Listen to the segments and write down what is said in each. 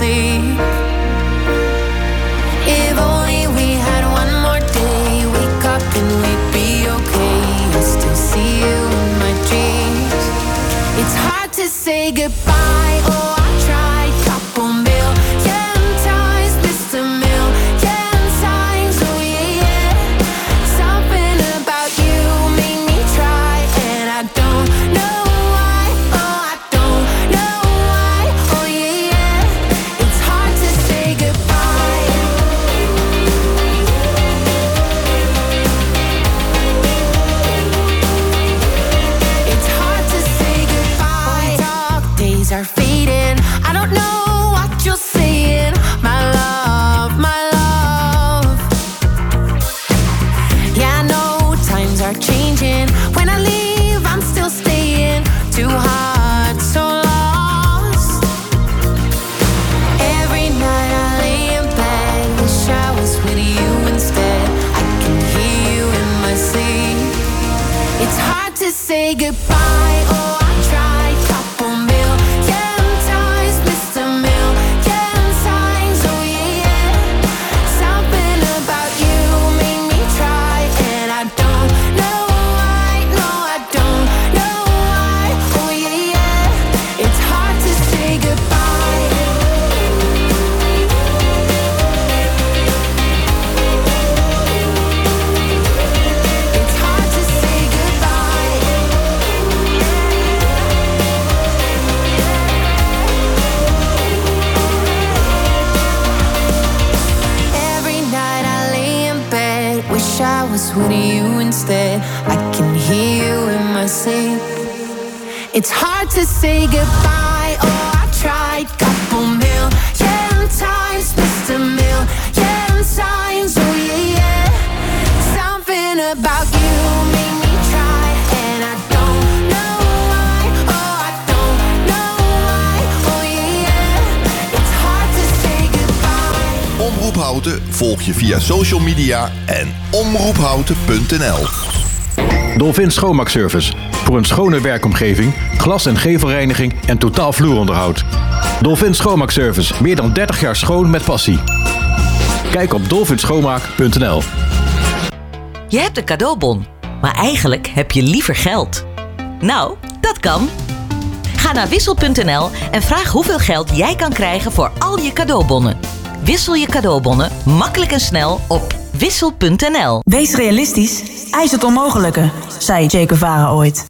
see. Was with you instead. I can hear you in my sleep. It's hard to say goodbye. Oh, I tried couple volg je via social media en omroephouten.nl. Dolphin Schoonmaakservice. Voor een schone werkomgeving, glas- en gevelreiniging en totaal vloeronderhoud. Dolphin Schoonmaakservice. Meer dan 30 jaar schoon met passie. Kijk op dolphinschoonmaak.nl. Je hebt een cadeaubon, maar eigenlijk heb je liever geld. Nou, dat kan. Ga naar wissel.nl en vraag hoeveel geld jij kan krijgen voor al je cadeaubonnen. Wissel je cadeaubonnen makkelijk en snel op wissel.nl. Wees realistisch, eis het onmogelijke, zei Che Guevara ooit.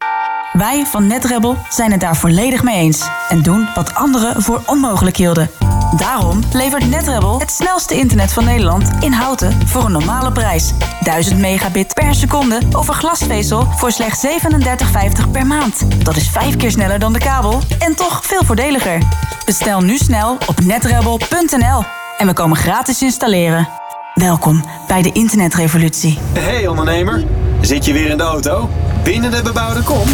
Wij van NetRebel zijn het daar volledig mee eens en doen wat anderen voor onmogelijk hielden. Daarom levert NetRebel het snelste internet van Nederland in houten voor een normale prijs. 1000 megabit per seconde over glasvezel voor slechts 37,50 per maand. Dat is vijf keer sneller dan de kabel en toch veel voordeliger. Bestel nu snel op netrebel.nl en we komen gratis installeren. Welkom bij de internetrevolutie. Hey ondernemer, zit je weer in de auto? Binnen de bebouwde kom?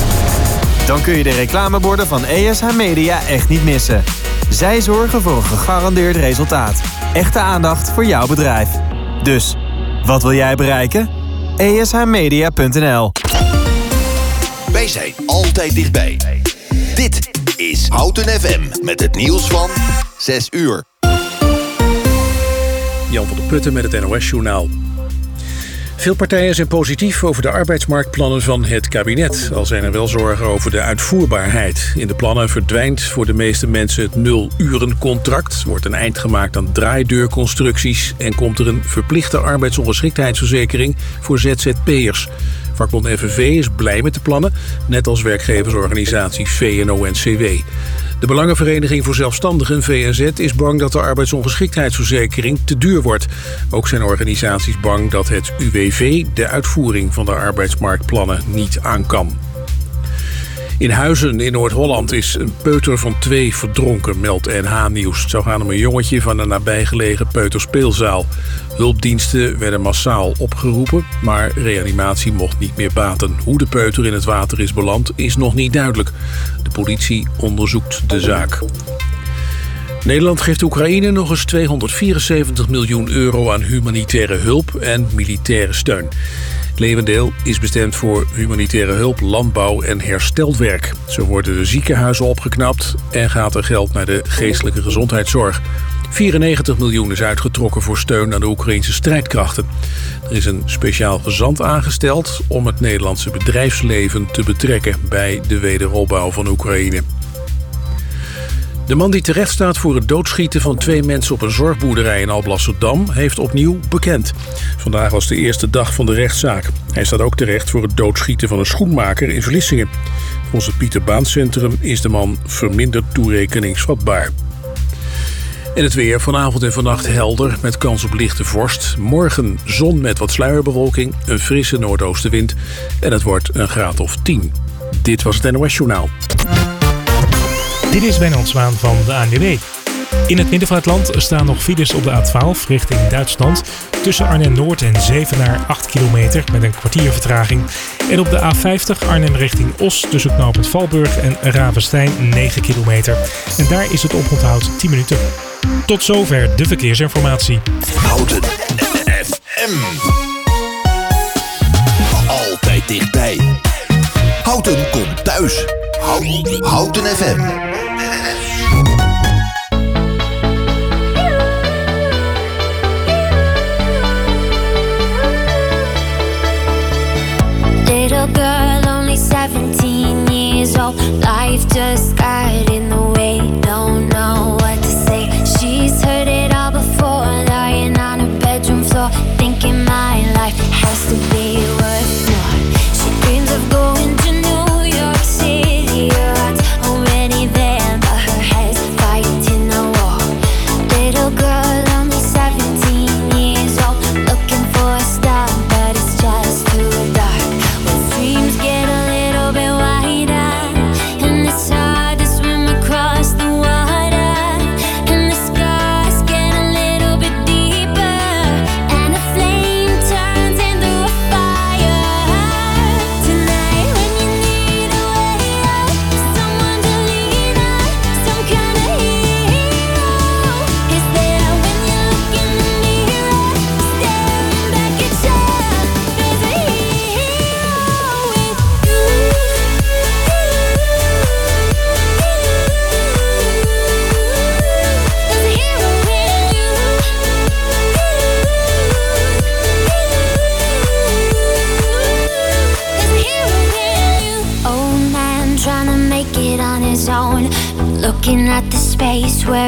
Dan kun je de reclameborden van ESH Media echt niet missen. Zij zorgen voor een gegarandeerd resultaat. Echte aandacht voor jouw bedrijf. Dus, wat wil jij bereiken? ESHmedia.nl Wij zijn altijd dichtbij. Dit is Houten FM met het nieuws van 6 uur. Jan van der Putten met het NOS-journaal. Veel partijen zijn positief over de arbeidsmarktplannen van het kabinet. Al zijn er wel zorgen over de uitvoerbaarheid. In de plannen verdwijnt voor de meeste mensen het nul-urencontract. Wordt een eind gemaakt aan draaideurconstructies. En komt er een verplichte arbeidsongeschiktheidsverzekering voor ZZP'ers. Vakbond FNV is blij met de plannen, net als werkgeversorganisatie VNO-NCW. De Belangenvereniging voor Zelfstandigen, VNZ, is bang dat de arbeidsongeschiktheidsverzekering te duur wordt. Ook zijn organisaties bang dat het UWV de uitvoering van de arbeidsmarktplannen niet aan kan. In Huizen in Noord-Holland is een peuter van twee verdronken, meldt NH Nieuws. Het zou gaan om een jongetje van een nabijgelegen peuterspeelzaal. Hulpdiensten werden massaal opgeroepen, maar reanimatie mocht niet meer baten. Hoe de peuter in het water is beland is nog niet duidelijk. De politie onderzoekt de zaak. Nederland geeft Oekraïne nog eens 274 miljoen euro aan humanitaire hulp en militaire steun. Het leeuwendeel is bestemd voor humanitaire hulp, landbouw en herstelwerk. Zo worden de ziekenhuizen opgeknapt en gaat er geld naar de geestelijke gezondheidszorg. 94 miljoen is uitgetrokken voor steun aan de Oekraïnse strijdkrachten. Er is een speciaal gezant aangesteld om het Nederlandse bedrijfsleven te betrekken bij de wederopbouw van Oekraïne. De man die terecht staat voor het doodschieten van twee mensen op een zorgboerderij in Alblasserdam heeft opnieuw bekend. Vandaag was de eerste dag van de rechtszaak. Hij staat ook terecht voor het doodschieten van een schoenmaker in Vlissingen. Volgens het Pieter Baan Centrum is de man verminderd toerekeningsvatbaar. En het weer vanavond en vannacht helder met kans op lichte vorst. Morgen zon met wat sluierbewolking, een frisse noordoostenwind en het wordt een graad of 10. Dit was het NOS Journaal. Dit is Wijnand Zwaan van de ANWB. In het midden van het land staan nog files op de A12 richting Duitsland. Tussen Arnhem-Noord en Zevenaar 8 kilometer met een kwartier vertraging. En op de A50 Arnhem richting Os tussen knooppunt Valburg en Ravenstein 9 kilometer. En daar is het oponthoud 10 minuten. Tot zover de verkeersinformatie. Houten FM. Altijd dichtbij. Houten komt thuis. Houten, FM. Little girl, only 17 years old. Life just got in the way. Don't know what to say. She's heard it all before, lying on her bedroom floor, thinking my life has to be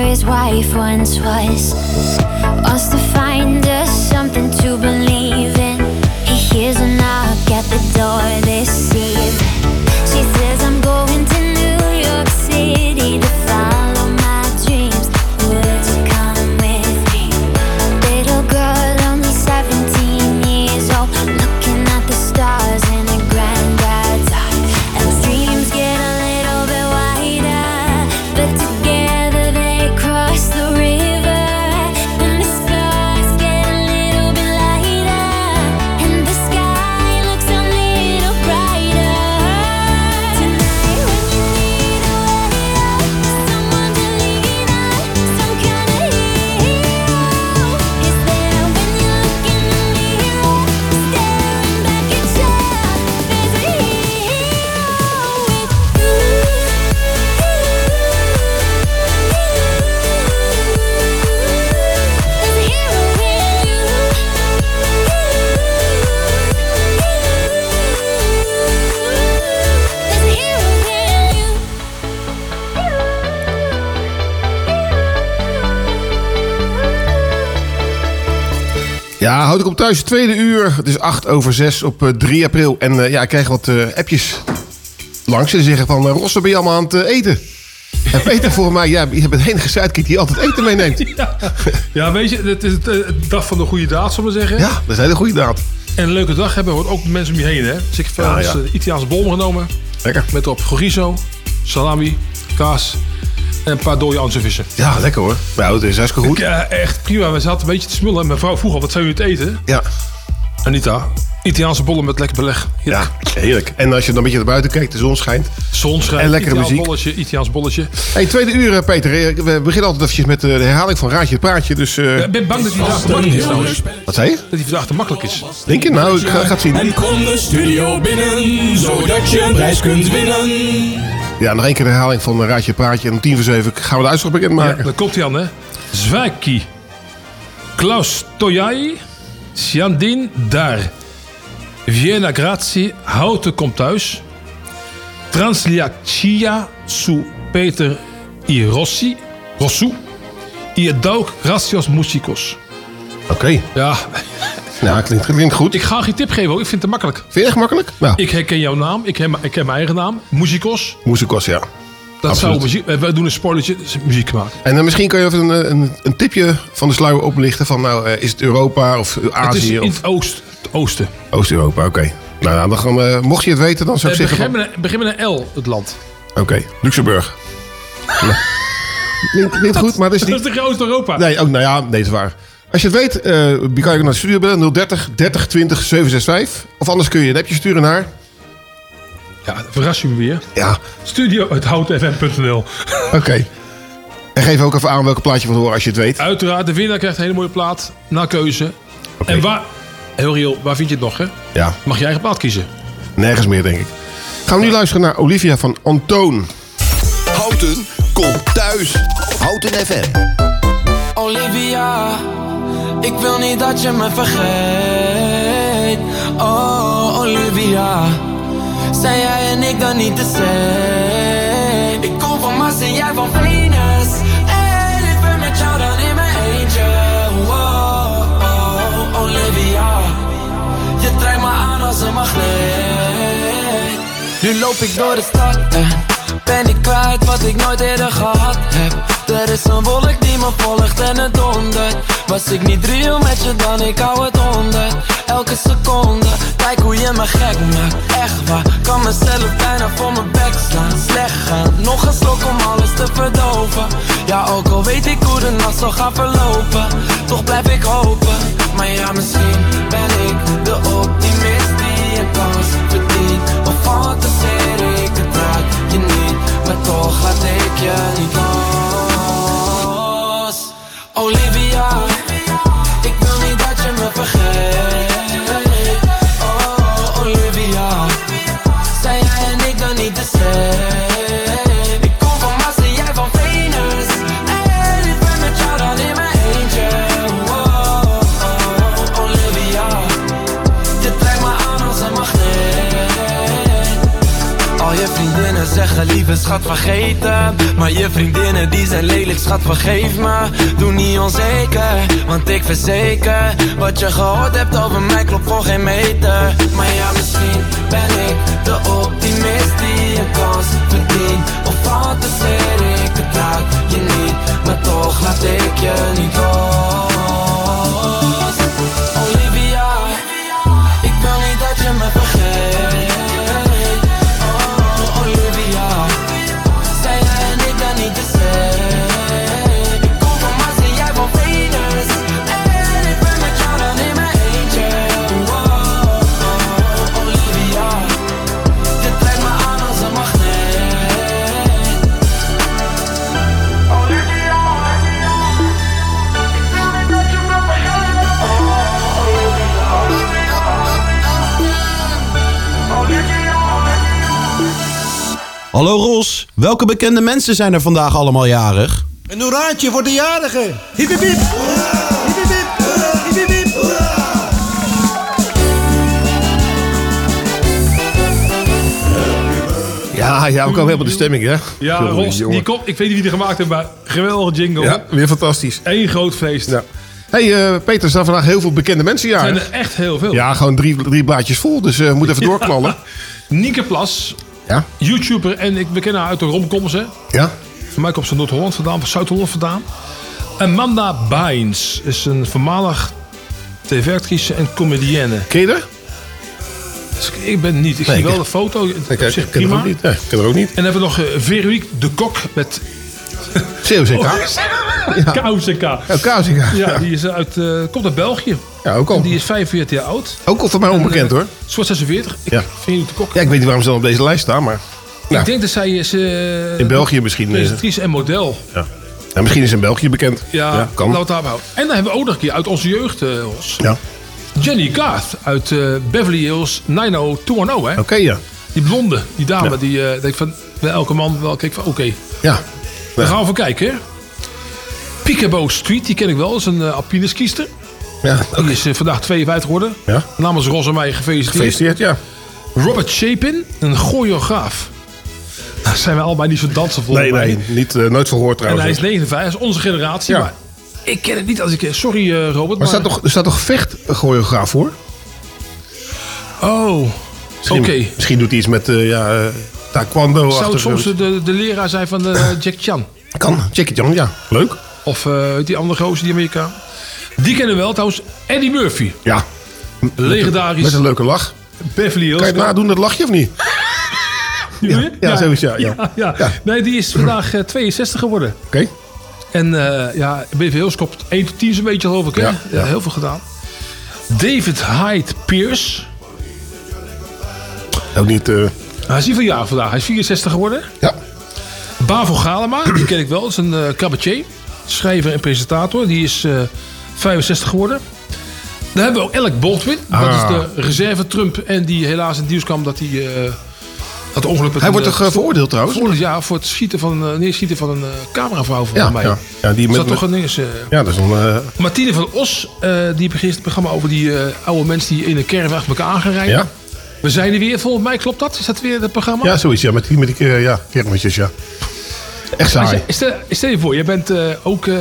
his wife once was. Wants to find us houd ik op thuis, tweede uur. Het is 8 over 6 op eh, 3 april. En eh, ja, ik krijg wat eh, appjes langs. En zeggen van, uh, Rosse, ben je allemaal aan het eh, eten? En Peter, voor mij, ja, je bent de enige sidekick die altijd eten meeneemt. Ja, ja, weet je, het is het, eh, het dag van de goede daad, zullen we zeggen. Ja, dat is een hele goede daad. En een leuke dag hebben hoort ook mensen om je heen, hè. Dus ik heb Ja, ja. eh, Italiaanse bol genomen. Lekker. Met op chorizo, salami, kaas en een paar dode anchovissen. Ja, lekker hoor. Nou, het is hartstikke goed. Ja, echt prima. We zaten een beetje te smullen. En mijn vrouw vroeg al, wat zou je het eten? Ja. Anita, Italiaanse bollen met lekker beleg. Ja, heerlijk. En als je dan een beetje naar buiten kijkt, de zon schijnt. Zon schijnt, En lekkere Italiaans muziek. bolletje, Italiaans bolletje. Hey, tweede uur, eh, Peter. Eh, We beginnen altijd eventjes met eh, de herhaling van Raadje het Praatje. Dus, eh, Ik ben bang dat hij vandaag te makkelijk is trouwens. wat zei je? Dat hij vandaag te makkelijk is. Denk je? Nou, ik ga, ga het zien. En kom de studio binnen, zodat je een prijs kunt winnen. Ja, nog één keer de herhaling van eh, Raadje Praatje. En om tien voor zeven gaan we de uitslag Ja, bekendmaken. daar komt hij aan, hè. Zwijki. Klaus Tojai. Siandin Dar. Vienna Grazie. Houten komt thuis. Transliacia su Peter i Rossi. Rossu. I Dauk Gracios Musicos. Oké. Ja, Nou, klinkt, klinkt goed. ik ga geen tip geven hoor. Ik vind het makkelijk. Vind je echt makkelijk? Nou, Ik herken jouw naam. Ik ken, ik ken mijn eigen naam. Musicos. Moesikos, ja. Dat Absoluut. zou muziek... eh, We doen een spoilertje. dat is muziek maken. En dan misschien kan je even een, een, een tipje van de sluier oplichten. Van nou, eh, is het Europa of Het is Azië in of het, oost, het oosten. Oost-Europa? Oké. Nou, nou, dan gaan we, mocht je het weten, dan zou ik Eh, zeggen begin, van... met een, begin met een L, het land. Oké, Luxemburg. Klinkt, klinkt goed, maar dat is Dat niet... is de grootste Europa. Nee, ook, nou ja, nee, dat is waar. Als je het weet, eh kan je naar de studio bellen. 030 30 20 765. Of anders kun je een appje sturen naar... Ja, verras je me weer. Ja, Studio uit houtenfm.nl. oké. En geef ook even aan welke plaatje van horen als je het weet. Uiteraard, de winnaar krijgt een hele mooie plaat. Naar keuze. En waar... Heel reëel, waar vind je het nog, hè? Ja, Mag je eigen plaat kiezen. nergens meer, denk ik. Gaan we nu luisteren naar Olivia van Antoon. Houten komt thuis. Houten FM. Olivia, ik wil niet dat je me vergeet. Oh, Olivia, zijn jij en ik dan niet de same? Ik kom van Mars en jij van Venus. En ik ben met jou dan in mijn eentje. Oh, oh, Olivia, je trekt me aan als een magneet. Nu loop ik door de stad en ben ik kwijt wat ik nooit eerder gehad heb. Er is een wolk die me volgt en het dondert. Was ik niet real met je dan, ik hou het onder. Elke seconde, kijk hoe je me gek maakt. Echt waar, kan mezelf bijna voor mijn bek slaan. Slecht gaan, nog een slok om alles te verdoven. Ja, ook al weet ik hoe de nacht zal gaan verlopen. Toch blijf ik hopen, maar ja, misschien ben ik de optimist die een kans verdient. Of fantaseer ik het raak je niet, maar toch laat ik je niet. Olivia, lieve schat vergeten. Maar je vriendinnen die zijn lelijk schat vergeef me. Doe niet onzeker, want ik verzeker. Wat je gehoord hebt over mij klopt voor geen meter. Maar ja misschien ben ik de optimist die een kans verdient Of fantaseer ik het je niet Maar toch laat ik je niet los welke bekende mensen zijn er vandaag allemaal jarig? Een hoeraatje voor de jarigen. Ja, ja, we komen helemaal de stemming, hè? Ja, Jongen, Ros, jongen. die komt. Ik weet niet wie die gemaakt heeft, maar geweldige jingle. Ja, weer fantastisch. Eén groot feest. Ja. hey, eh, Peter, er staan vandaag heel veel bekende mensen Er zijn jarig. er echt heel veel. Ja, gewoon drie, drie blaadjes vol, dus we moeten even doorknallen. Nieke Plas, Ja? YouTuber en ik we kennen haar uit de romcoms, hè. Ja? Voor mij komt ze Noord-Holland vandaan, of Zuid-Holland vandaan. Amanda Bynes is een voormalig tv-actrice en comedienne. Ken je haar? Dus ik ben niet. Ik Nee, zie wel de foto. Ik, op ik, ik ken prima. niet. Nee, ik ken haar ook niet. En dan hebben we nog eh, Veronique de Kok met COCK. Oh, KOCK. Ja. Ja, die is uit, eh, komt uit België. Ja, ook al. En die is 45 jaar oud. Ook al voor mij onbekend, hoor. Soort 46. Ik Ja. vind de Kok. Ja, ik weet niet waarom ze dan op deze lijst staan, maar... Nou, Ik denk dat zij is... eh, in België misschien. eh, Presentatrice en model. ja. Ja, misschien is ze in België bekend. Ja, kan. daarbij houden. En dan hebben we ook nog een keer uit onze jeugd, eh, Ros. Ja. Jenny Garth uit eh, Beverly Hills 90210, hè? Oké, ja. Die blonde, die dame, Ja. die eh denkt van... Bij elke man wel, kijk van, oké. Ja. Daar gaan we voor kijken? Peekaboo Street, die ken ik wel. Dat is een uh, alpine skiester. Ja, Die is eh, vandaag 52 geworden. Ja. Namens Ros en mij gefeliciteerd. Gefeliciteerd, ja. Robert Chapin, een choreograaf. Nou, zijn we allebei niet zo dansen volgens Nee, mij. nee, niet, eh, nooit van gehoord En hij trouwens. is 59, hij is onze generatie. Ja. Maar ik ken het niet als ik... Sorry eh, Robert, Maar maar... er staat toch, er staat toch vecht choreograaf voor? Oh, oké. misschien doet hij iets met eh, ja, eh, taekwondo. Zou het soms de, de leraar zijn van de Jack Chan? Kan, Jackie Chan, ja. Leuk. Of eh, die andere gozer, die Amerikaan? Die kennen we wel trouwens. Eddie Murphy. Ja. Legendarisch. Met een leuke lach. Beverly Hills. Kan je het nadoen, dat lachje of niet? Doe je? Ja, zoiets, ja, ja. ja. Nee, die is vandaag eh, 62 geworden. Oké. En eh ja, BV kopt 1 tot 10 zo'n beetje geloof ik. Hè? Ja, Ja, heel veel gedaan. David Hyde Pierce. Ook niet... eh, Hij is hier van jaar vandaag. Hij is 64 geworden. Ja. Bavo Galema, die ken ik wel. Dat is een eh cabaretier. Schrijver en presentator. Die is eh 65 geworden. Dan hebben we ook Alec Baldwin. Dat Ah. is de reserve Trump. En die helaas in het nieuws kwam dat hij... eh dat ongeluk Hij een, wordt eh, toch eh, veroordeeld trouwens? veroordeeld, ja, voor het schieten van, eh, neerschieten van een eh, cameravrouw Ja, mij. ja. Ja, die met- dat toch een eh, Ja, dat is eh, Martine van Os, eh, die begint het programma over die eh, oude mensen die in een caravan achter elkaar aan gaan rijden. Ja. We zijn er weer, volgens mij klopt dat? Is dat weer het programma? ja, zoiets. Ja, met die, met die eh, ja, kermitjes, ja. Echt saai. Stel, stel je voor, je bent eh, ook eh,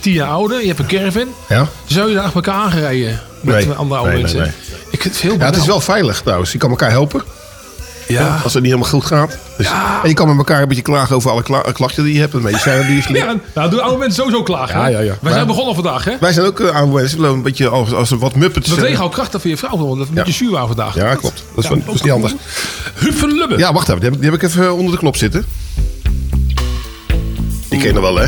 tien jaar ouder, je hebt een caravan. Ja? Zou je daar achter elkaar aangereden met Nee. andere oude Nee, mensen? nee, Ik vind het heel Ja, het is wel veilig trouwens. Je kan elkaar helpen. Ja. Als het niet helemaal goed gaat. Dus, En je kan met elkaar een beetje klagen over alle kla- klachten die je hebt. En medicijnen die je slikt. Ja, nou, doen oude mensen sowieso klagen. Ja, hè? ja, ja. Wij Maar- zijn begonnen vandaag, hè? Wij zijn ook uh, oude mensen. We een beetje als, als wat muppets. Dat eh, wegen al krachten voor je vrouw, want dat is een beetje zuur waren vandaag. Ja, klopt. Dat is, Ja, van- dat is niet anders. Huub van Lubbe. Ja, wacht even. Die heb, die heb ik even onder de knop zitten. Die ken je nog wel, hè?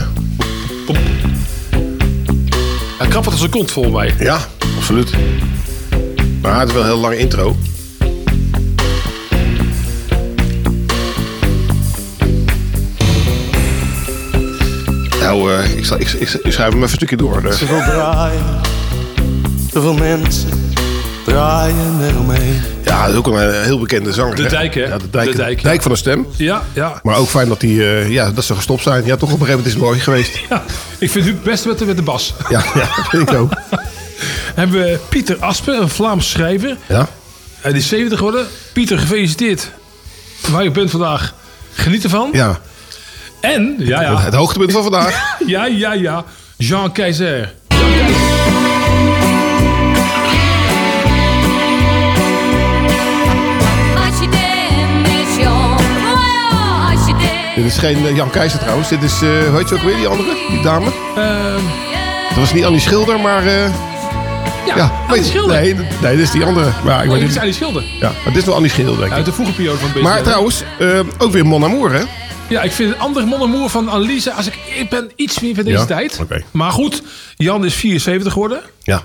Hij krabbelt als een kont volgens mij. Ja, absoluut. Maar het is wel een heel lange intro. Nou, eh, ik, zal, ik, ik, ik schrijf hem even een stukje door. Te veel draaien, te veel mensen draaien eromheen. Ja, dat is ook een eh, heel bekende zanger. De? Dijk, hè? Ja, de Dijk, De Dijk, Dijk van de stem. Ja, ja. Maar ook fijn dat, die, eh, ja, dat ze gestopt zijn. Ja, toch op een gegeven moment is het mooi geweest. ja. Ik vind het beste met de, met de bas. Ja, ja dat vind ik ook. Hebben we Pieter Aspen, een Vlaams schrijver. Ja? Hij is 70 geworden. Pieter, gefeliciteerd. Waar je bent vandaag. Geniet ervan. Ja. En, ja, ja. Het, het hoogtepunt van vandaag. Ja, ja, ja. Jean Keizer. Dit is geen eh, Jan Keizer trouwens. Dit is, eh hoe heet ze ook weer, die andere? Die dame? Ehm, Dat was niet Annie Schilder, maar... eh, ja, Annie weet- Schilder. Nee, nee, dit is die andere. Maar, ik Oh, weet dit is Annie Schilder. Ja, maar dit is wel Annie Schilder, denk ik. Uit de vroege periode van BZN. Maar trouwens, eh, ook weer Mon Amour, hè? Ja, ik vind het andere Mon Amour van Anneliese... Als ik, ik ben iets meer van deze Ja? tijd. Maar goed, Jan is 74 geworden. Ja.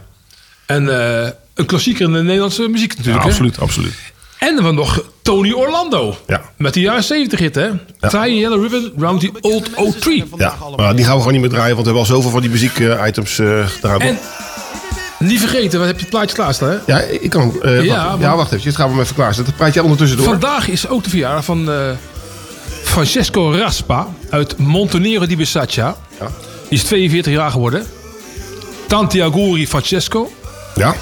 En eh, een klassieker in de Nederlandse muziek Ja, natuurlijk. hè? absoluut, absoluut. En dan nog Tony Orlando. Ja. Met de jaren 70 hit, hè? Tie Yellow Ribbon Round the Old Oak Tree. Ja, maar die gaan we gewoon niet meer draaien, want we hebben al zoveel van die muziekitems eh gedaan. En niet vergeten, wat heb je het plaatje klaarstaan, hè? Ja, ik kan... eh, Ja, wacht, ja, even. Dit gaan we hem even klaarzetten. Dat praat jij ondertussen door. Vandaag is ook de verjaardag van eh, Francesco Raspa uit Montenero di Bisaccia. Die is 42 jaar geworden. Tanti auguri Francesco. Ja.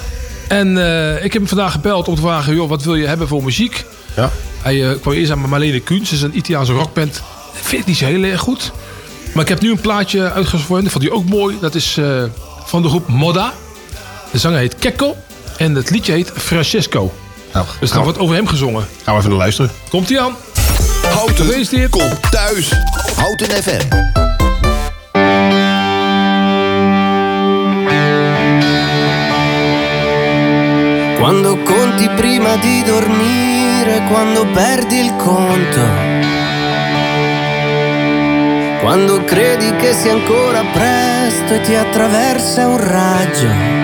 En eh, ik heb hem vandaag gebeld om te vragen, joh, wat wil je hebben voor muziek? Ja. Hij eh, kwam eerst aan Marlene Kunz, dat is een Italiaanse rockband. Dat vind ik niet zo heel erg goed. Maar ik heb nu een plaatje uitgezocht, dat vond hij ook mooi. Dat is eh, van de groep Moda. De zanger heet Kekko en het liedje heet Francesco. Nou, Dus dan wordt over hem gezongen. Gaan we even naar luisteren. Komt hij aan? Houten komt thuis. Houten FM. Quando conti prima di dormire, quando perdi il conto. Quando credi che sia ancora presto e ti attraversa un raggio.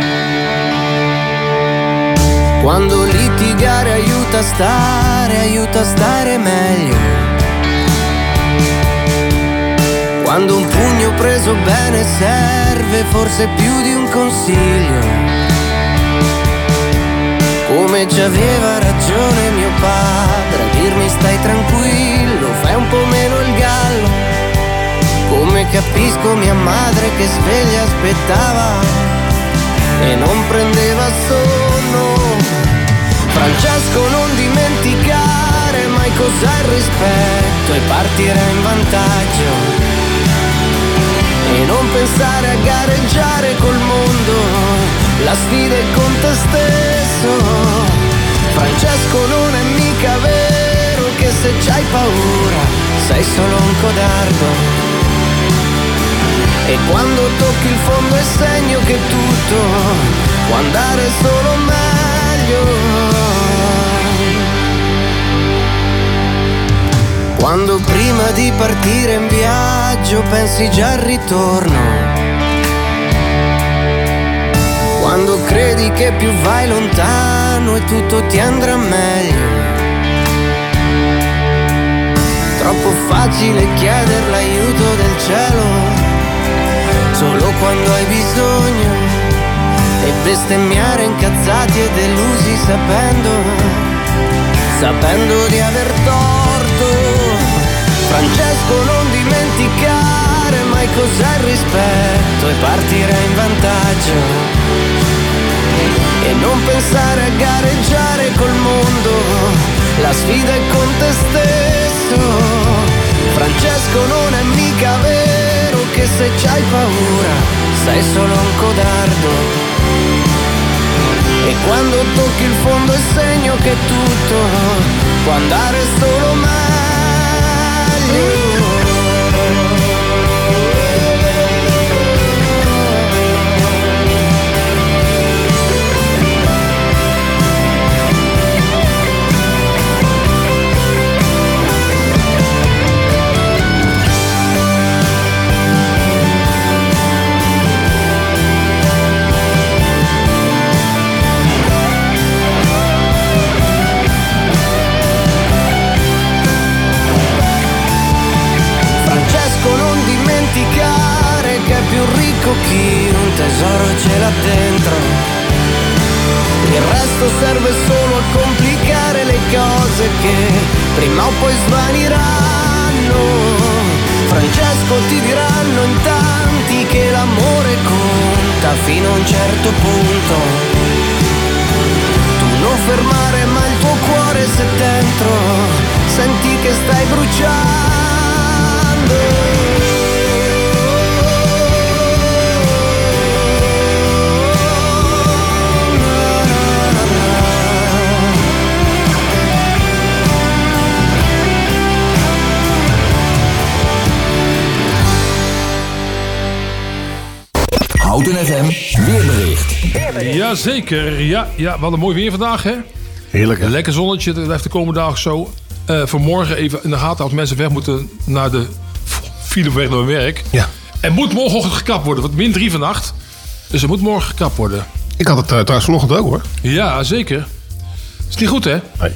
Quando litigare aiuta a stare, aiuta a stare meglio. Quando un pugno preso bene serve forse più di un consiglio. Come ci aveva ragione mio padre a dirmi stai tranquillo, fai un po' meno il gallo. Come capisco mia madre che sveglia aspettava e non prendeva sonno. Francesco non dimenticare mai cos'è il rispetto e partire in vantaggio. E non pensare a gareggiare col mondo, la sfida è con te stesso. Francesco non è mica vero che se c'hai paura sei solo un codardo. E quando tocchi il fondo è segno che tutto può andare solo meglio. Quando prima di partire in viaggio pensi già al ritorno. Quando credi che più vai lontano e tutto ti andrà meglio. Troppo facile chiedere l'aiuto del cielo, solo quando hai bisogno. E bestemmiare incazzati e delusi sapendo, sapendo di aver torto. Francesco non dimenticare mai cos'è il rispetto e partire in vantaggio. E non pensare a gareggiare col mondo, la sfida è con te stesso. Francesco non è mica vero che se c'hai paura sei solo un codardo. E quando tocchi il fondo è segno che tutto può andare solo meglio. Francesco Il resto serve solo a complicare le cose che prima o poi svaniranno. Francesco ti diranno in tanti che l'amore conta fino a un certo punto. Tu non fermare mai il tuo cuore se dentro senti che stai bruciando. Houten FM weerbericht. Jazeker, ja, ja, wat een mooi weer vandaag, hè? Heerlijk, hè? Lekker zonnetje, dat blijft de komende dagen zo. Eh vanmorgen even in de gaten als mensen weg moeten naar de file weg naar hun werk. Ja. En moet morgenochtend gekapt worden, want min 3 vannacht. Dus er moet morgen gekapt worden. Ik had het eh, trouwens vanochtend ook hoor. Ja, zeker. Is niet goed, hè? Nee.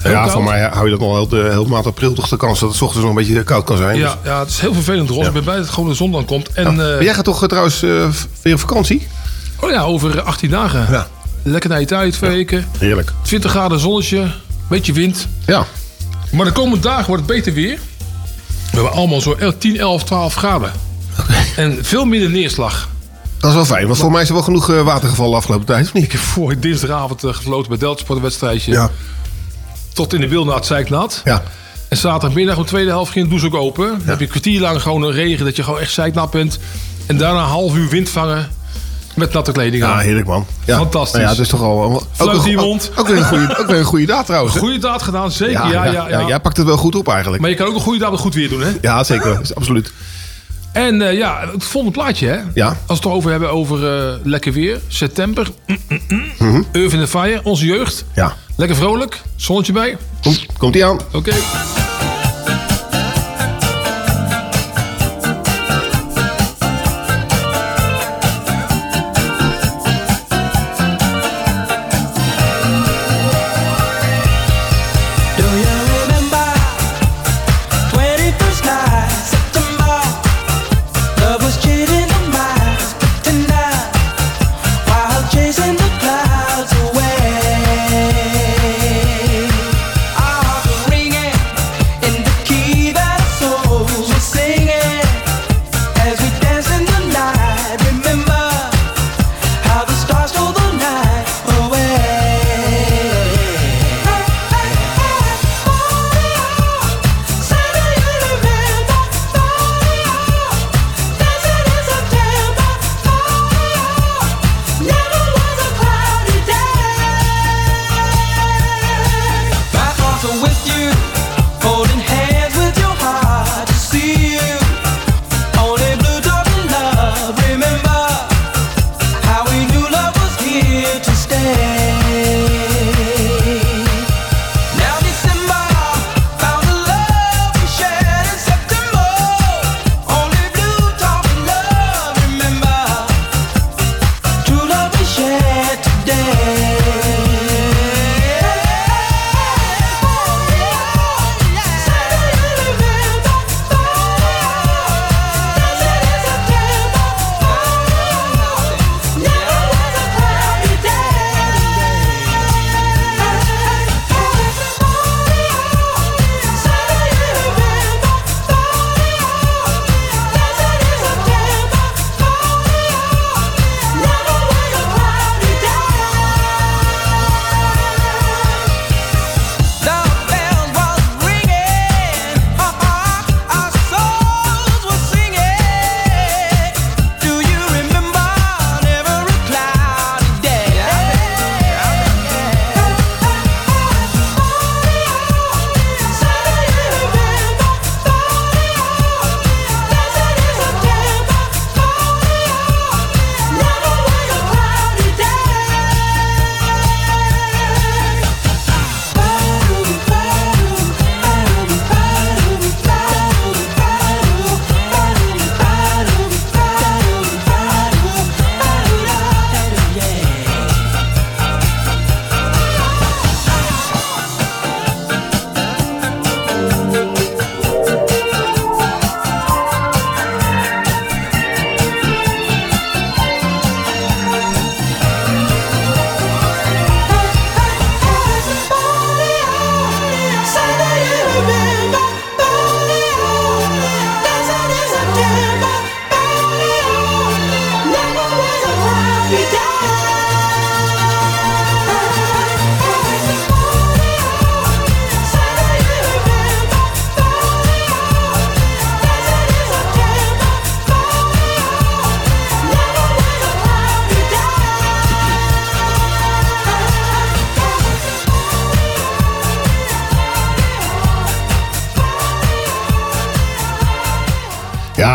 Heel ja, koud. voor mij hou je dat nog heel, de, heel maand april toch de kans dat het 's ochtends nog een beetje koud kan zijn. Ja, Dus- ja, het is heel vervelend, Ros. Ik ben blij dat gewoon de zon dan komt. En, Ja. eh, jij gaat toch eh, trouwens eh, weer op vakantie? oh ja, over 18 dagen. Ja. Lekker naar Italië, twee weken. Heerlijk. 20 graden zonnetje, beetje wind. Ja. Maar de komende dagen wordt het beter weer. We hebben allemaal zo 10, 11, 12 graden. En veel minder neerslag. Dat is wel fijn, want voor mij is er wel genoeg water gevallen afgelopen tijd, of niet? Ik heb voor dinsdagavond gefloten bij Deltasport een wedstrijdje. Ja. Tot in de Wilnaat zeiknat. Ja. En zaterdagmiddag om de tweede helft ging de douche ook open. Dan heb je een kwartier lang gewoon een regen dat je gewoon echt zeiknat bent. En daarna een half uur wind vangen met natte kleding aan. Ja, heerlijk man. Ja. Fantastisch. Nou ja, het is toch al... Ook, een- ook, mond. ook weer een goede, ook weer een goede daad trouwens. hè? Goeie daad gedaan, zeker. Ja, ja, ja, Jij pakt het wel goed op eigenlijk. Maar je kan ook een goede daad met goed weer doen, hè? Ja, zeker. Absoluut. En eh, ja, het volgende plaatje, hè? Ja. Als we het erover hebben over eh, lekker weer, september. Mm, mm. Earth in the Fire, onze jeugd. Ja. Lekker vrolijk, zonnetje bij. Komt, komt ie aan. Oké.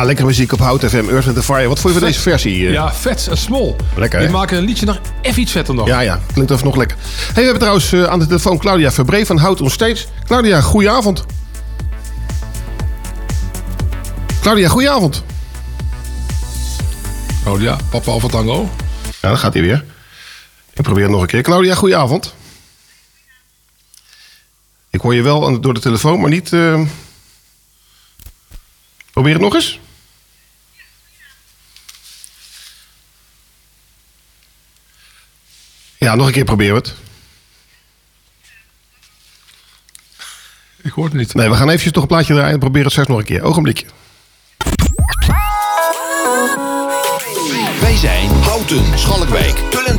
Lekker muziek op Hout FM, Earth with the Fire. Wat vond je van deze versie? Eh, ja, vet en small. Lekker, Die maken een liedje nog even iets vetter nog. Ja, ja, klinkt even nog lekker. Hey, we hebben trouwens eh, aan de telefoon Claudia Verbree van Hout On steeds. Claudia, goedenavond. Claudia, goeie avond. Claudia, oh, Papa van Tango. Ja, dan gaat hij weer. Ik probeer het nog een keer. Claudia, goedenavond. Ik hoor je wel door de telefoon, maar niet... Eh, probeer het nog eens. Ja, nog een keer proberen het. Ik hoor het niet. Nee, we gaan eventjes toch een plaatje draaien en proberen het straks nog een keer. Ogenblikje. Wij zijn Houten, Schalkwijk, Tullen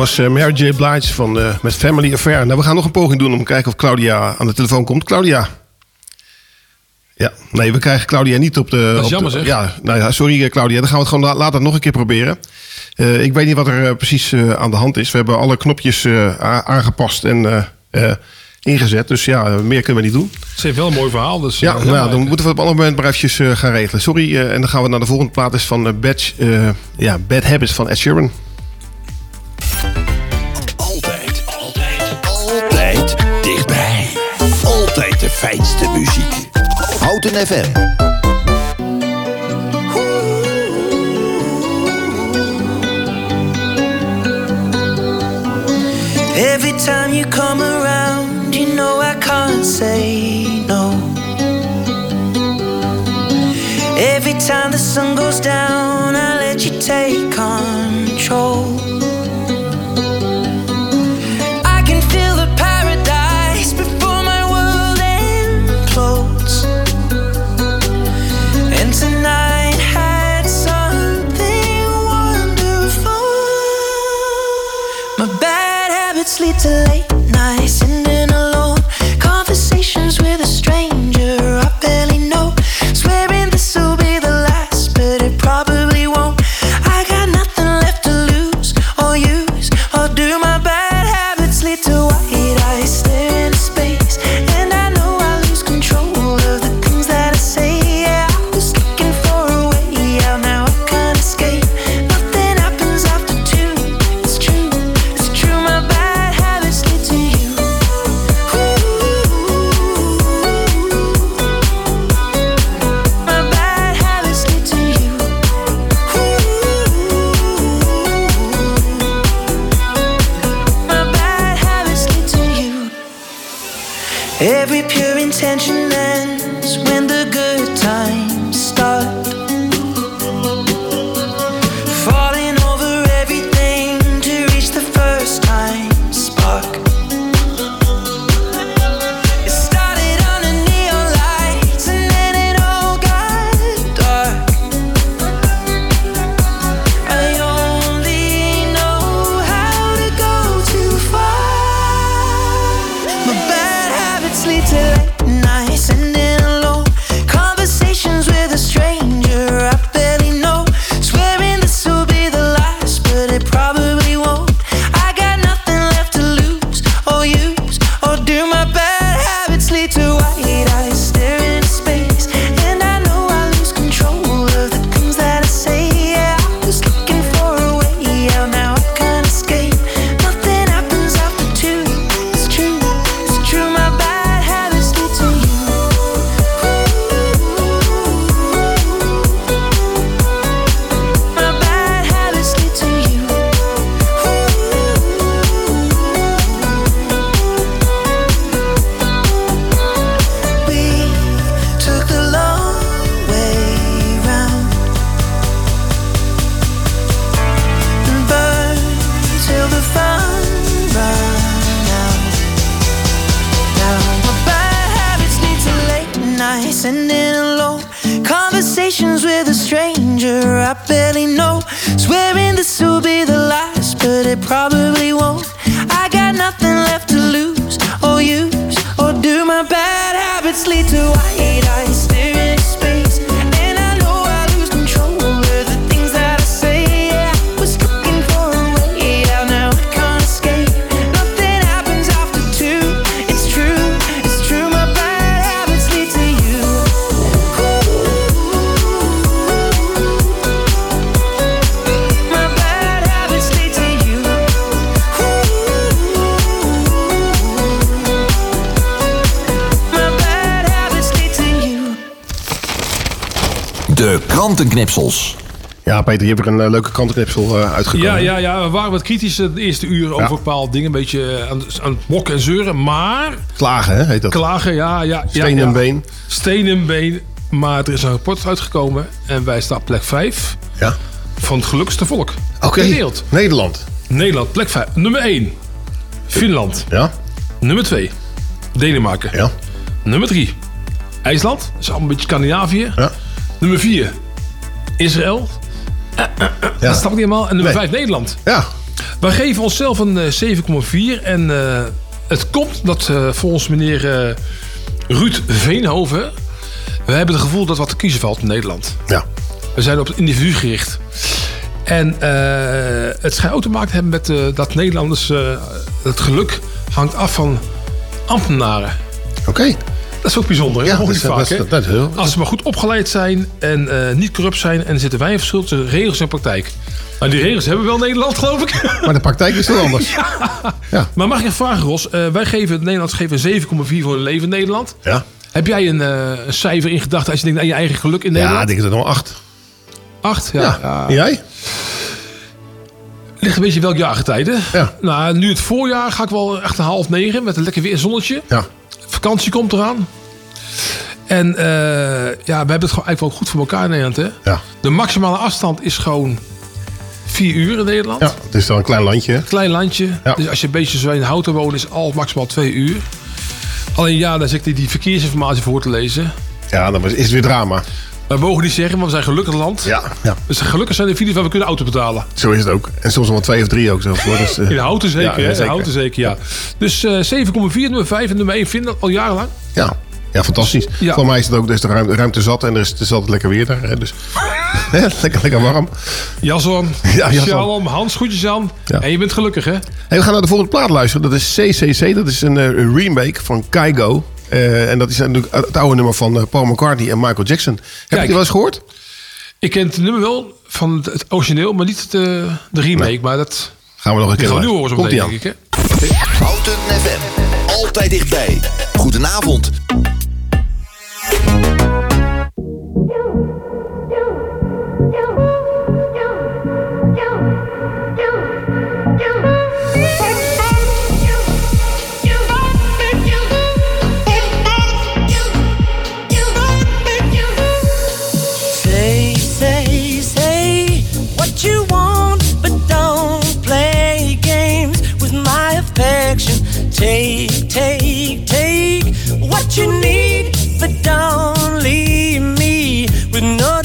was eh, Mary J. Blige van, eh, met Family Affair. Nou, we gaan nog een poging doen om te kijken of Claudia aan de telefoon komt. Claudia. Ja, nee, we krijgen Claudia niet op de... Dat is jammer de, zeg. Ja, nou ja, sorry eh, Claudia. Dan gaan we het gewoon later nog een keer proberen. Ik weet niet wat er precies aan de hand is. We hebben alle knopjes aangepast en ingezet. Dus ja, meer kunnen we niet doen. Ze heeft wel een mooi verhaal. Dus, ja, nou, dan moeten we op alle moment maar eventjes gaan regelen. Sorry, en dan gaan we naar de volgende plaat. is van Bad, ja, Bad Habits van Ed Sheeran. Altijd de fijnste muziek. Houten FM. Every time you come around, you know I can't say no. Every time the sun goes down, I let you take control. De krantenknipsels. Ja, Peter, je hebt er een eh, leuke kantenknipsel eh uitgekomen. Ja, ja, ja, we waren wat kritisch het eerste uur over bepaalde dingen. Een beetje eh, aan, aan het mokken en zeuren. Maar... Klagen, hè, heet dat? Klagen, ja. ja, ja Steen ja. en been. Steen en been. Maar er is een rapport uitgekomen. En wij staan op plek 5 Ja. van het gelukkigste volk Oké, in de wereld. Nederland. Nederland, plek 5. Nummer 1. Finland. Ja. Nummer 2. Denemarken. Ja. Nummer 3. IJsland. Dat is allemaal een beetje Scandinavië. Ja. Nummer 4. Israël. Eh, eh, eh, Dat snap ik niet helemaal. En nummer Nee. 5 Nederland. Ja. Wij geven onszelf een eh, 7,4. En eh, het komt dat eh, volgens meneer eh, Ruud Veenhoven... We hebben het gevoel dat wat te kiezen valt in Nederland. Ja. We zijn op het individu gericht. En eh, het schijnt ook te maken te hebben met eh, dat Nederlanders... eh, het geluk hangt af van ambtenaren. Oké. Dat is ook bijzonder. Ja, dat je is- vaak. dat is- hè? dat is heel- Als ze maar goed opgeleid zijn en eh, niet corrupt zijn... en er zitten weinig verschil tussen regels en praktijk. Nou, die regels hebben we wel in Nederland, geloof ik. Maar de praktijk is heel anders. ja. Maar mag ik een vraag, Ros? Eh, wij geven, het Nederlands geven 7,4 voor een leven in Nederland. Ja. Heb jij een, eh, een cijfer in gedachten als je denkt aan je eigen geluk in Nederland? Ja, ik denk dat het nog acht. Acht? Ja. Ja. ja. En jij? Ligt een beetje welk jaargetijde. Ja. Nou, nu het voorjaar ga ik wel echt een half negen met een lekker weer zonnetje. Ja. Vakantie komt eraan. En eh, ja, we hebben het gewoon eigenlijk wel goed voor elkaar in Nederland. Hè? Ja. De maximale afstand is gewoon vier uur in Nederland. Ja, het is dan een klein landje. hè? Klein landje. Ja. Dus als je een beetje zo in houten woont, is al maximaal twee uur. Alleen ja, daar zit die, die verkeersinformatie voor te lezen. Ja, dan is het weer drama. Wij mogen niet zeggen, want we zijn gelukkig land. Ja. ja. Dus gelukkig zijn er video's waar we kunnen auto betalen. Zo is het ook. En soms nog wel twee of drie ook zelfs. hoor. Dus, eh, In de houten zeker, ja, hè? In de houten zeker, ja. Dus eh 7,4, nummer 5 en nummer 1 vinden al jarenlang. Ja. Ja, fantastisch. Ja. Voor mij is het ook, er is de ruimte, ruimte zat en er is, het is altijd lekker weer daar. Hè, dus, lekker, lekker warm. Jas aan, Ja, jas sjaal aan. om, handschoentjes aan. Ja. En je bent gelukkig, hè? Hey, we gaan naar de volgende plaat luisteren. Dat is CCC. Dat is een eh, een remake van Kygo. Eh, en dat is natuurlijk het oude nummer van eh, Paul McCartney en Michael Jackson. Heb je die wel eens gehoord? Ik ken het nummer wel van het, het origineel, maar niet het, eh, de remake. Maar dat Gaan we nog een die keer gaan we nu horen Komt-ie denk ik, hè? Houten FM. Altijd dichtbij. Goedenavond. Take, take, take what you need, but don't leave me with no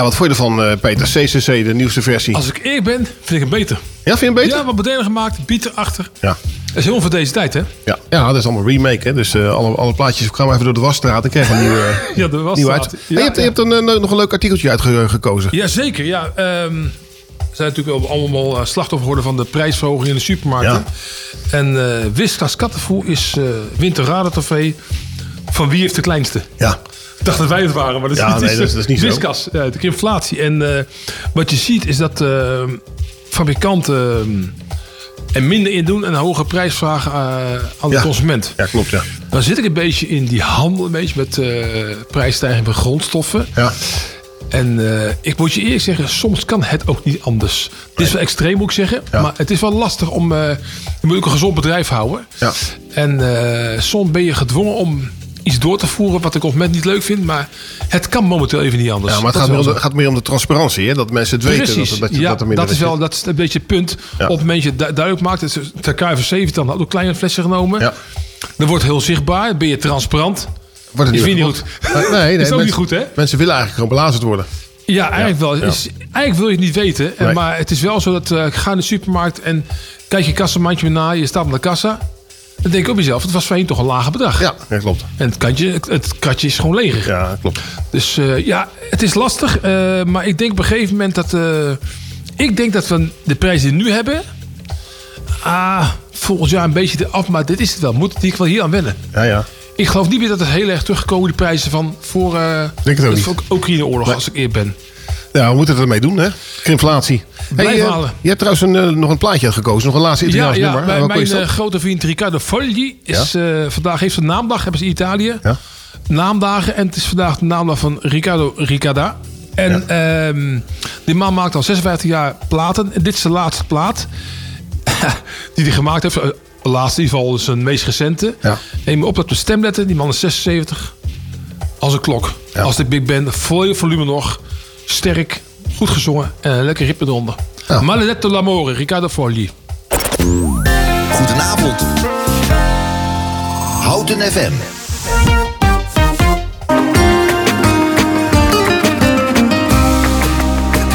Ja, wat vond je ervan, eh, Peter? CCC, de nieuwste versie. Als ik eerlijk ben, vind ik hem beter. Ja, vind je hem beter? Ja, wat moderne gemaakt, beat erachter. Ja. Dat is heel voor deze tijd, hè? Ja, ja dat is allemaal remake. Hè? Dus eh, alle, alle plaatjes kwamen even door de wasstraat en kregen een nieuwe, eh, Ja, de wasstraat. Ja, En je hebt, je hebt een, eh, nog een leuk artikeltje uitgekozen. Jazeker, ja. ehm, zijn natuurlijk allemaal eh, slachtoffer geworden van de prijsverhoging in de supermarkten. En eh Whiskas kattenvoer is eh winterradentrofee van wie heeft de kleinste. Ja. Ik dacht dat wij het waren, maar dat is, Ja, nee, dat is- dat is niet zo. Whiskas, ja, de inflatie. En eh, wat je ziet is dat eh, fabrikanten eh, er minder in doen en een hogere prijs vragen eh, aan de Ja. consument. Ja, klopt, ja. Dan zit ik een beetje in die handel, een beetje met eh, prijsstijging van grondstoffen. Ja. En eh, ik moet je eerlijk zeggen, soms kan het ook niet anders. Het is wel extreem, moet ik zeggen. Maar het is wel lastig om... eh, je moet ook een gezond bedrijf houden. Ja. En eh, soms ben je gedwongen om iets door te voeren wat de consument niet leuk vindt. Maar het kan momenteel even niet anders. Ja, maar het gaat meer, om de, gaat meer om de transparantie, hè? dat mensen het weten. Dat, dat, ja, dat, er dat is wel dat is een beetje het punt. Ja. Op het moment dat je du- duidelijk maakt, is de KFC heeft dan ook kleine flessen genomen. Ja. Dan wordt heel zichtbaar, ben je transparant. Wordt het ik niet vind niet goed. Nee, nee, is ook mensen, niet goed, hè? Mensen willen eigenlijk gewoon belazerd worden. Ja, eigenlijk wel. ja. Is, eigenlijk wil je het niet weten. Nee. Maar het is wel zo dat uh, ga in de supermarkt en kijk je kassamandje na. Je staat aan de kassa. Dan denk ik op jezelf, het was voorheen toch een lager bedrag. Ja, dat klopt. En het, kantje, het, het kratje is gewoon leger. Ja, klopt. Dus eh, ja, het is lastig. eh, maar ik denk op een gegeven moment dat... eh, ik denk dat we de prijs die we nu hebben... Ah, volgend jaar een beetje af. Maar dit is het wel. Moet ik wel hier aan wennen. Ja, ja. Ik geloof niet meer dat het heel erg teruggekomen die prijzen van voor Denk het ook de niet. voor Oekraïne-oorlog, als ik eer ben. Ja, we moeten het ermee doen, hè? Inflatie. Blijf eh, halen. je hebt trouwens een, eh, nog een plaatje gekozen. Nog een laatste Italiaans ja nummer. bij mijn eh, grote vriend Riccardo Fogli is eh, vandaag heeft een naamdag, hebben ze in Italië. Ja. Naamdagen en het is vandaag de naamdag van Riccardo Riccarda. En ehm, die man maakt al 56 jaar platen. En dit is de laatste plaat die hij gemaakt heeft. Eh, De laatste, in ieder geval zijn meest recente. Ja. Neem me op dat de stemletten, die man is 76. Als een klok. Als de Big Band, vol volume nog. Sterk, goed gezongen en een lekker ritme eronder. Maledetto l'amore, Riccardo Fogli. Goedenavond. Houten FM.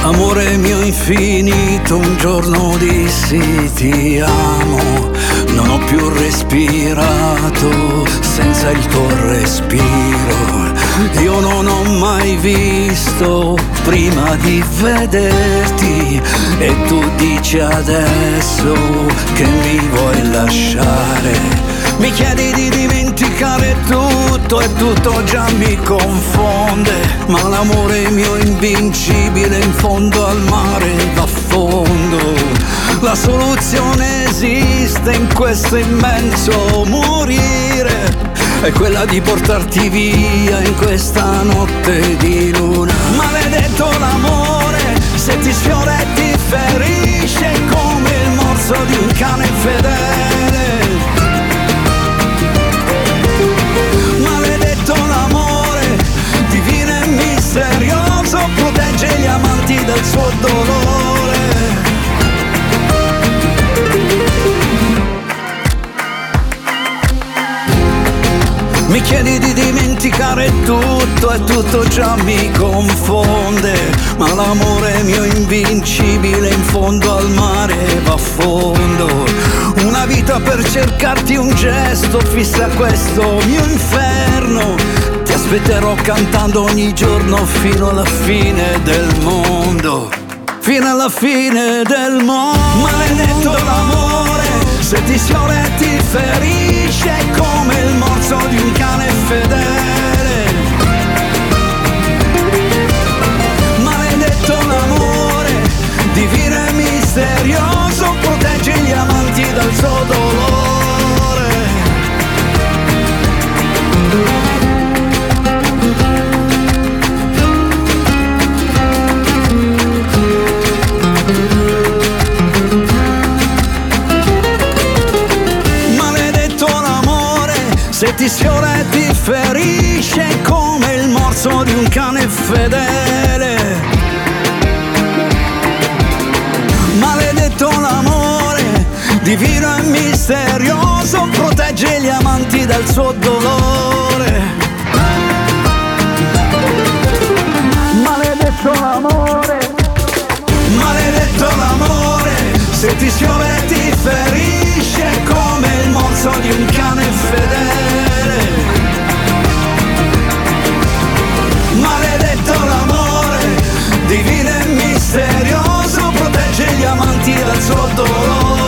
Amore mio infinito, un giorno dissi ti amo, non ho più respirato senza il tuo respiro. Io non ho mai visto prima di vederti e tu dici adesso che mi vuoi lasciare. Mi chiedi di dimenticare tutto e tutto già mi confonde, ma l'amore mio invincibile in fondo al mare va fondo. La soluzione esiste in questo immenso morire, è quella di portarti via in questa notte di luna. Maledetto l'amore, se ti sfiora e ti ferisce come il morso di un cane fedele. Maledetto l'amore, divino e misterioso, protegge gli amanti dal suo dolore. Mi chiedi di dimenticare tutto e tutto già mi confonde, ma l'amore mio invincibile in fondo al mare va a fondo. Una vita per cercarti un gesto, fissa questo mio inferno. Ti aspetterò cantando ogni giorno fino alla fine del mondo. Fino alla fine del mondo. Maledetto l'amore, se ti sfiora e ti ferisce come il morso di un cane fedele. Maledetto l'amore, divino e misterioso, protegge gli amanti dal suo dolore. Se ti sfiora e ti ferisce come il morso di un cane fedele. Maledetto l'amore, divino e misterioso, protegge gli amanti dal suo dolore. Maledetto l'amore, maledetto l'amore, se ti sfiora e ti ferisce come il mozzo di un cane fedele. Maledetto l'amore, divino e misterioso Protegge gli amanti dal suo dolore.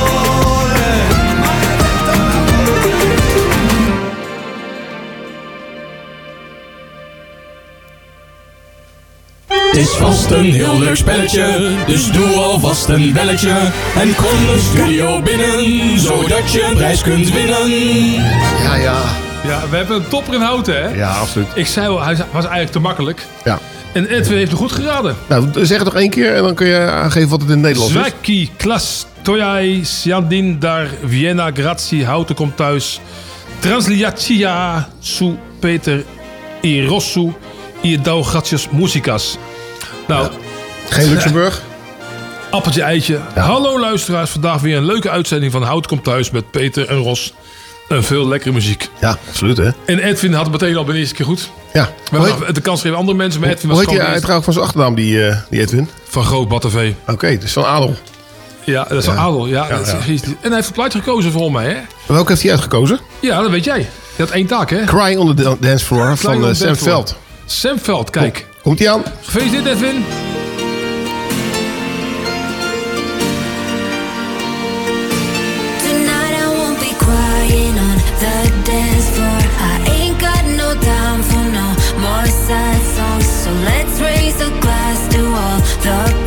Vast een heel leuk spelletje, dus doe alvast een belletje. En kom de studio binnen, zodat je een prijs kunt winnen. Ja, ja. Ja, we hebben een topper in houten, hè? Ja, absoluut. Ik zei al, hij was eigenlijk te makkelijk. Ja. En Edwin heeft het goed geraden. Nou, zeg het nog één keer en dan kun je aangeven wat het in het Nederlands is. Zwaki, klas, Toyai, Siandin, dar, Vienna, grazie, houten komt thuis. Transliatia, su, Peter, Irossu, Iedau, gratias, musicas. Nou, Geen Luxemburg? appeltje, eitje. Hallo luisteraars, vandaag weer een leuke uitzending van Hout komt thuis met Peter en Ros. En veel lekkere muziek. Ja, absoluut hè. En Edwin had het meteen al bij de eerste keer goed. Ja. We hebben de kans gegeven andere mensen, maar Edwin was Hoe heet gewoon hij de trouwens van zijn achternaam, die, eh, die Edwin? Van Groot Battenvee. Oké, dus van Adel. Ja, dat is van Adel. Ja, dat is- ja. is- En hij heeft het plaat gekozen voor mij, hè? Welke heeft hij uitgekozen? Ja, dat weet jij. Je had één taak, hè? Crying on the Dan- Dance Floor van on eh, the Sam Dance Floor. Veld. Sam Veld, kijk. Komt hij aan? Gefeliciteerd, Edwin. Tonight I won't be crying on the dance floor. I ain't got no time for no more sad songs. So let's raise a glass to all the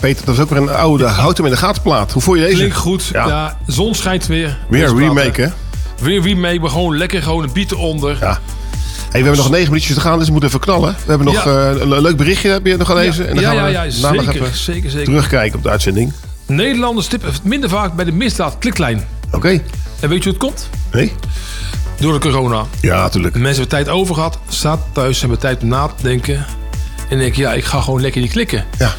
Peter, dat is ook weer een oude houten in de gatenplaat. Hoe voel je deze? Klinkt goed. Ja. zon schijnt weer. Weer remake, hè? Weer remake, maar gewoon lekker gewoon een beat eronder. Ja. Hey, we hebben nog negen minuutjes te gaan, dus we moeten even knallen. We hebben nog Ja. eh, een leuk berichtje, heb je nog gelezen? Ja, En dan ja, gaan we ja, ja, zeker, even zeker, zeker. terugkijken op de uitzending. Nederlanders tippen minder vaak bij de misdaad kliklijn. Oké. En weet je hoe het komt? Nee? Door de corona. Ja, natuurlijk. Mensen hebben tijd over gehad, staat thuis, hebben tijd om na te denken. En denken, ja, ik ga gewoon lekker die klikken. Ja.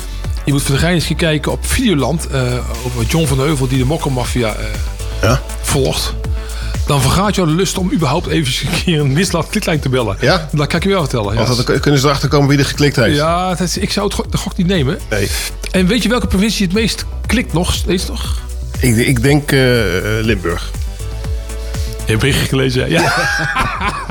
Je moet voor de eens kijken op Videoland eh, over John van Heuvel die de mokkermafia eh Ja. volgt. Dan vergaat jou de lust om überhaupt even een keer een misdaad kliklijn te bellen. Ja? Dat kan ik je wel vertellen. Ja. Want dan kunnen ze erachter komen wie er geklikt heeft. Ja, dat is- ik zou het gok, de gok niet nemen. Nee. En weet je welke provincie het meest klikt nog steeds nog? Ik, ik denk eh, Limburg. Je hebt gelezen, ja.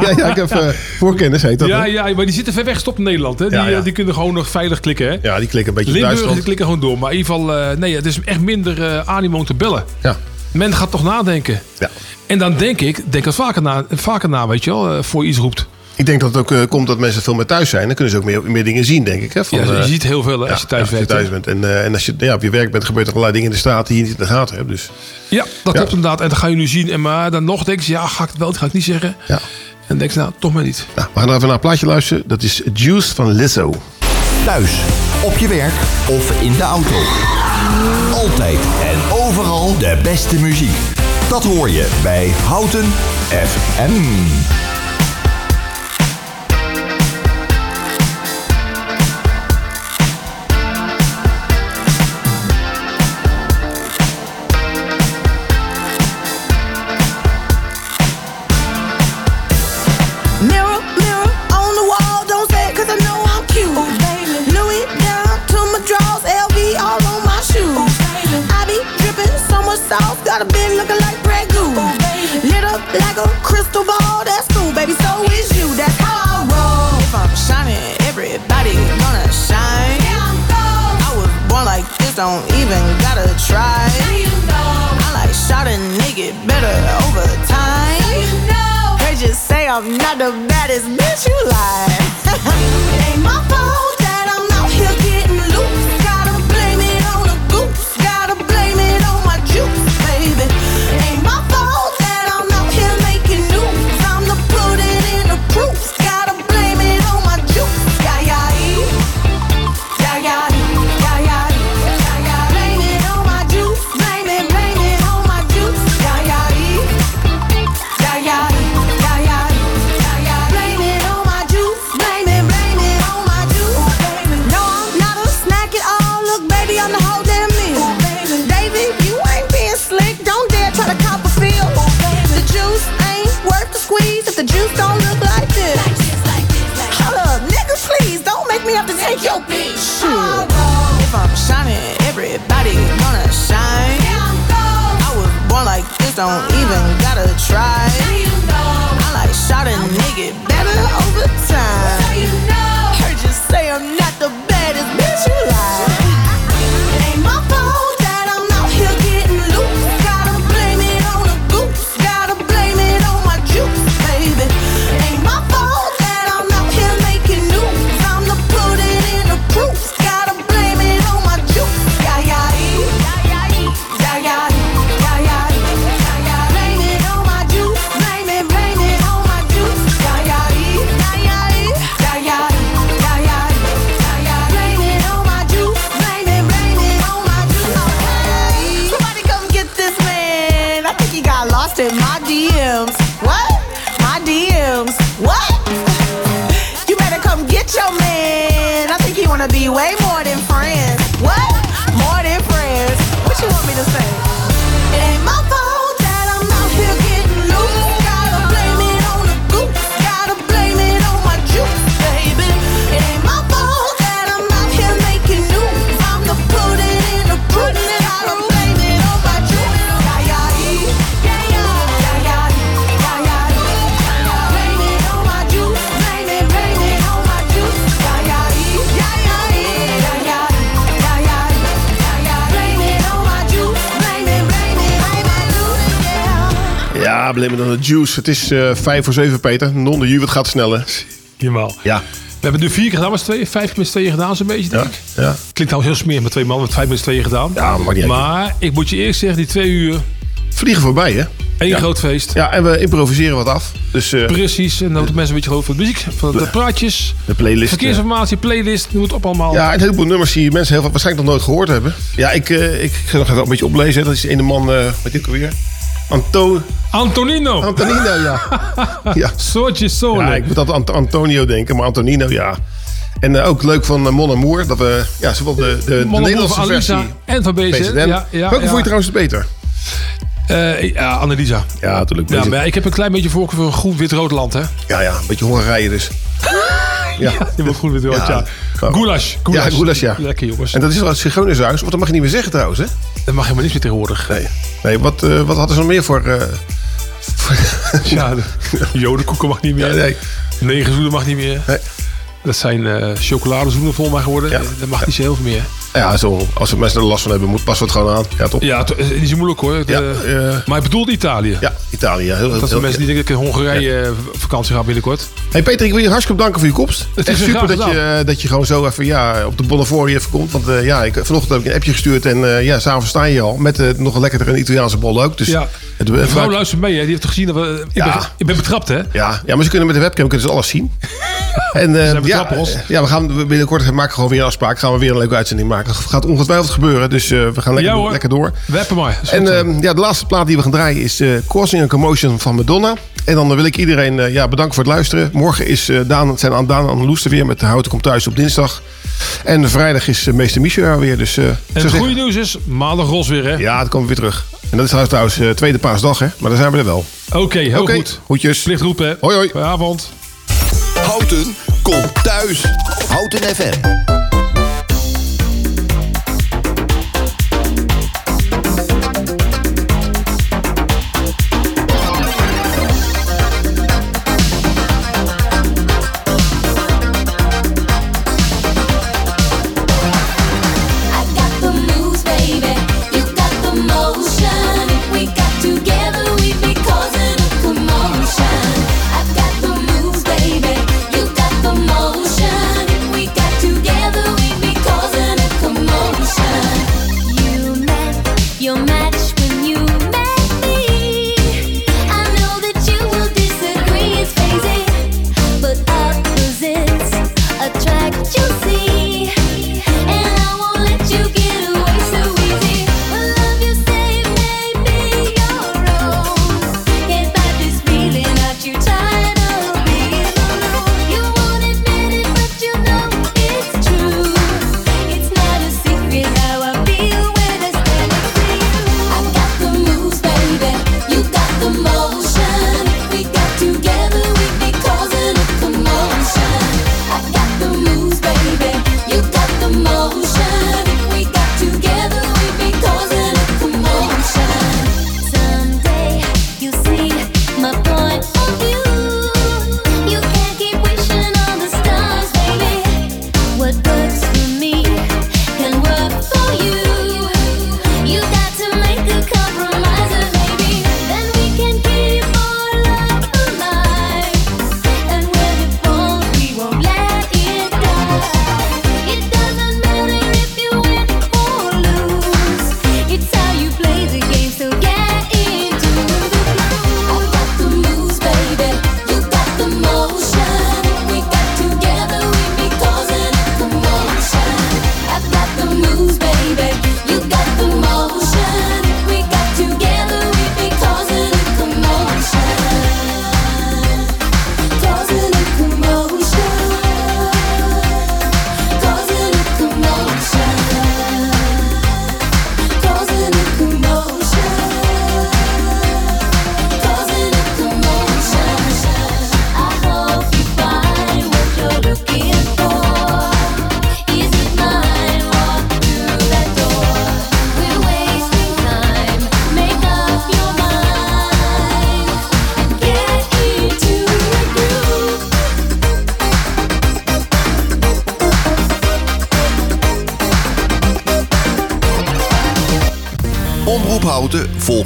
Ja, ja, ik heb eh, voorkennis, heet dat. Ja, hè? ja, maar die zitten ver weg stop in Nederland. Hè? Die, Ja, ja. eh, die kunnen gewoon nog veilig klikken. Hè? Ja, die klikken een beetje Limburg die Duitsland. klikken gewoon door. Maar in ieder geval, eh, nee, het is echt minder eh animo om te bellen. Ja. Men gaat toch nadenken. Ja. En dan denk ik, denk dat vaker na, vaker na weet je wel, voor je iets roept. Ik denk dat het ook eh, komt dat mensen veel meer thuis zijn. Dan kunnen ze ook meer, meer dingen zien, denk ik. Hè? Ja, je eh, ziet heel veel, als je thuis ja, als je thuis bent. En, eh, en als je ja, op je werk bent, gebeurt er allerlei dingen in de straat die je niet in de gaten hebt. Dus. Ja, dat klopt inderdaad. En dan ga je nu zien. En maar dan nog denk je, ja, ga ik het wel, ga ik niet zeggen. Ja. En dan denk je, nou, toch maar niet. Nou, we gaan even naar een plaatje luisteren. Dat is Juice van Lizzo. Thuis, op je werk of in de auto. Altijd en overal de beste muziek. Dat hoor je bij Houten FM. Baby. So is you, that's how I roll. If I'm shining, everybody gonna shine. I was born like this, don't even gotta try. I like shot a nigga better over time. You know. They just say I'm not the baddest bitch you like. it ain't my fault your bitch. Shit. If I'm shining, everybody gonna shine. I was born like this, don't even gotta try. I like shot a nigga wanna be way more Ja, on the juice. Het is eh vijf voor zeven, Peter. Non de het gaat sneller. Helemaal. Ja. We hebben nu vier keer gedaan met z'n tweeën. Vijf keer met tweeën gedaan, zo'n beetje, denk ik. Ja. Klinkt trouwens heel smerig met twee man. We hebben vijf met tweeën gedaan. Ja, maar niet uit. Maar ik moet je eerst zeggen, die twee uur... Vliegen voorbij, hè? Eén Ja. groot feest. Ja, en we improviseren wat af. Dus eh, Precies. En dan moeten mensen een beetje geloven van de muziek, van de praatjes, de playlist. verkeersinformatie, playlist, noem het op allemaal. Ja, een heleboel nummers die mensen heel, waarschijnlijk nog nooit gehoord hebben. Ja, ik, eh, ik ga nog even een beetje oplezen. Dat is de ene man, eh wat dit alweer? Anto Antonino. Antonino, ja. ja. Soortje solo. Ja, ik moet altijd aan Antonio denken, maar Antonino, ja. En eh, ook leuk van uh, Mon Amour, dat we ja, zowel de, de, de Nederlandse versie... en van BZN. Ja, ja, Welke ja. vond je trouwens beter? Eh, ja, Annelisa. Ja, natuurlijk. Ja, maar ik heb een klein beetje voorkeur voor een groen-wit-rood land, hè? Ja, ja, een beetje Hongarije dus. Ja, je moet groen-wit-rood, ja. Goulash, goulash. Ja, goulash, ja. Lekker, jongens. En dat is wel het Zigeunershuis, want dat mag je niet meer zeggen trouwens, hè? Dat mag helemaal niet meer tegenwoordig. Nee. Nee, wat, eh, wat hadden ze nog meer voor... eh, Ja, de jodenkoeken mag niet meer. Ja, nee. Negerzoenen mag niet meer. Dat zijn eh chocoladezoenen volgens mij geworden. Dat mag niet zo heel veel meer. Ja, zo, als mensen er last van hebben, moet, passen we het gewoon aan. Ja, toch? Ja, het is niet zo moeilijk hoor. De- maar ik bedoel Italië. Ja, Italië. Ja, heel, Dat heel, zijn mensen die denk ik in Hongarije eh, vakantie gaan binnenkort. Hey Peter, ik wil je hartstikke bedanken voor je komst. Het is is super dat je, gedaan. eh, dat je gewoon zo even ja, op de Bonnefoy even komt. Want eh, ja, ik, vanochtend heb ik een appje gestuurd en eh, ja, s'avonds sta je al. Met eh, nog een Italiaanse bol ook. Dus Ja. het, vrouw luistert mee, hè. die heeft toch gezien dat we... Ik, ben, ik ben betrapt, hè? ja, ja, maar ze kunnen met de webcam kunnen ze alles zien. en zijn ja, eh, ja, we gaan binnenkort maken gewoon weer een afspraak. Gaan we weer een leuke uitzending maken. Gaat ongetwijfeld gebeuren. Dus eh, we gaan lekker, Ja, hoor. lekker door. Maar. Goed En ehm, ja, de laatste plaat die we gaan draaien is Causing a Commotion van Madonna. En dan wil ik iedereen ja, bedanken voor het luisteren. Morgen is, Daan, zijn aan Daan en Loester weer met de Houten Komt Thuis op dinsdag. En vrijdag is meester Michel er weer. Dus, en het zeggen- goede nieuws is, maandag Ros weer, hè? Ja, dan komen we weer terug. En dat is trouwens, tweede paasdag, hè? Maar dan zijn we er wel. Oké, heel goed. Goedjes. Plicht roepen? Hoi, hoi. Goedenavond. Houten komt thuis. Houten FM.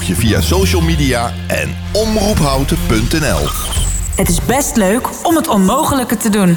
Je via social media en omroephouten.nl. Het is best leuk om het onmogelijke te doen.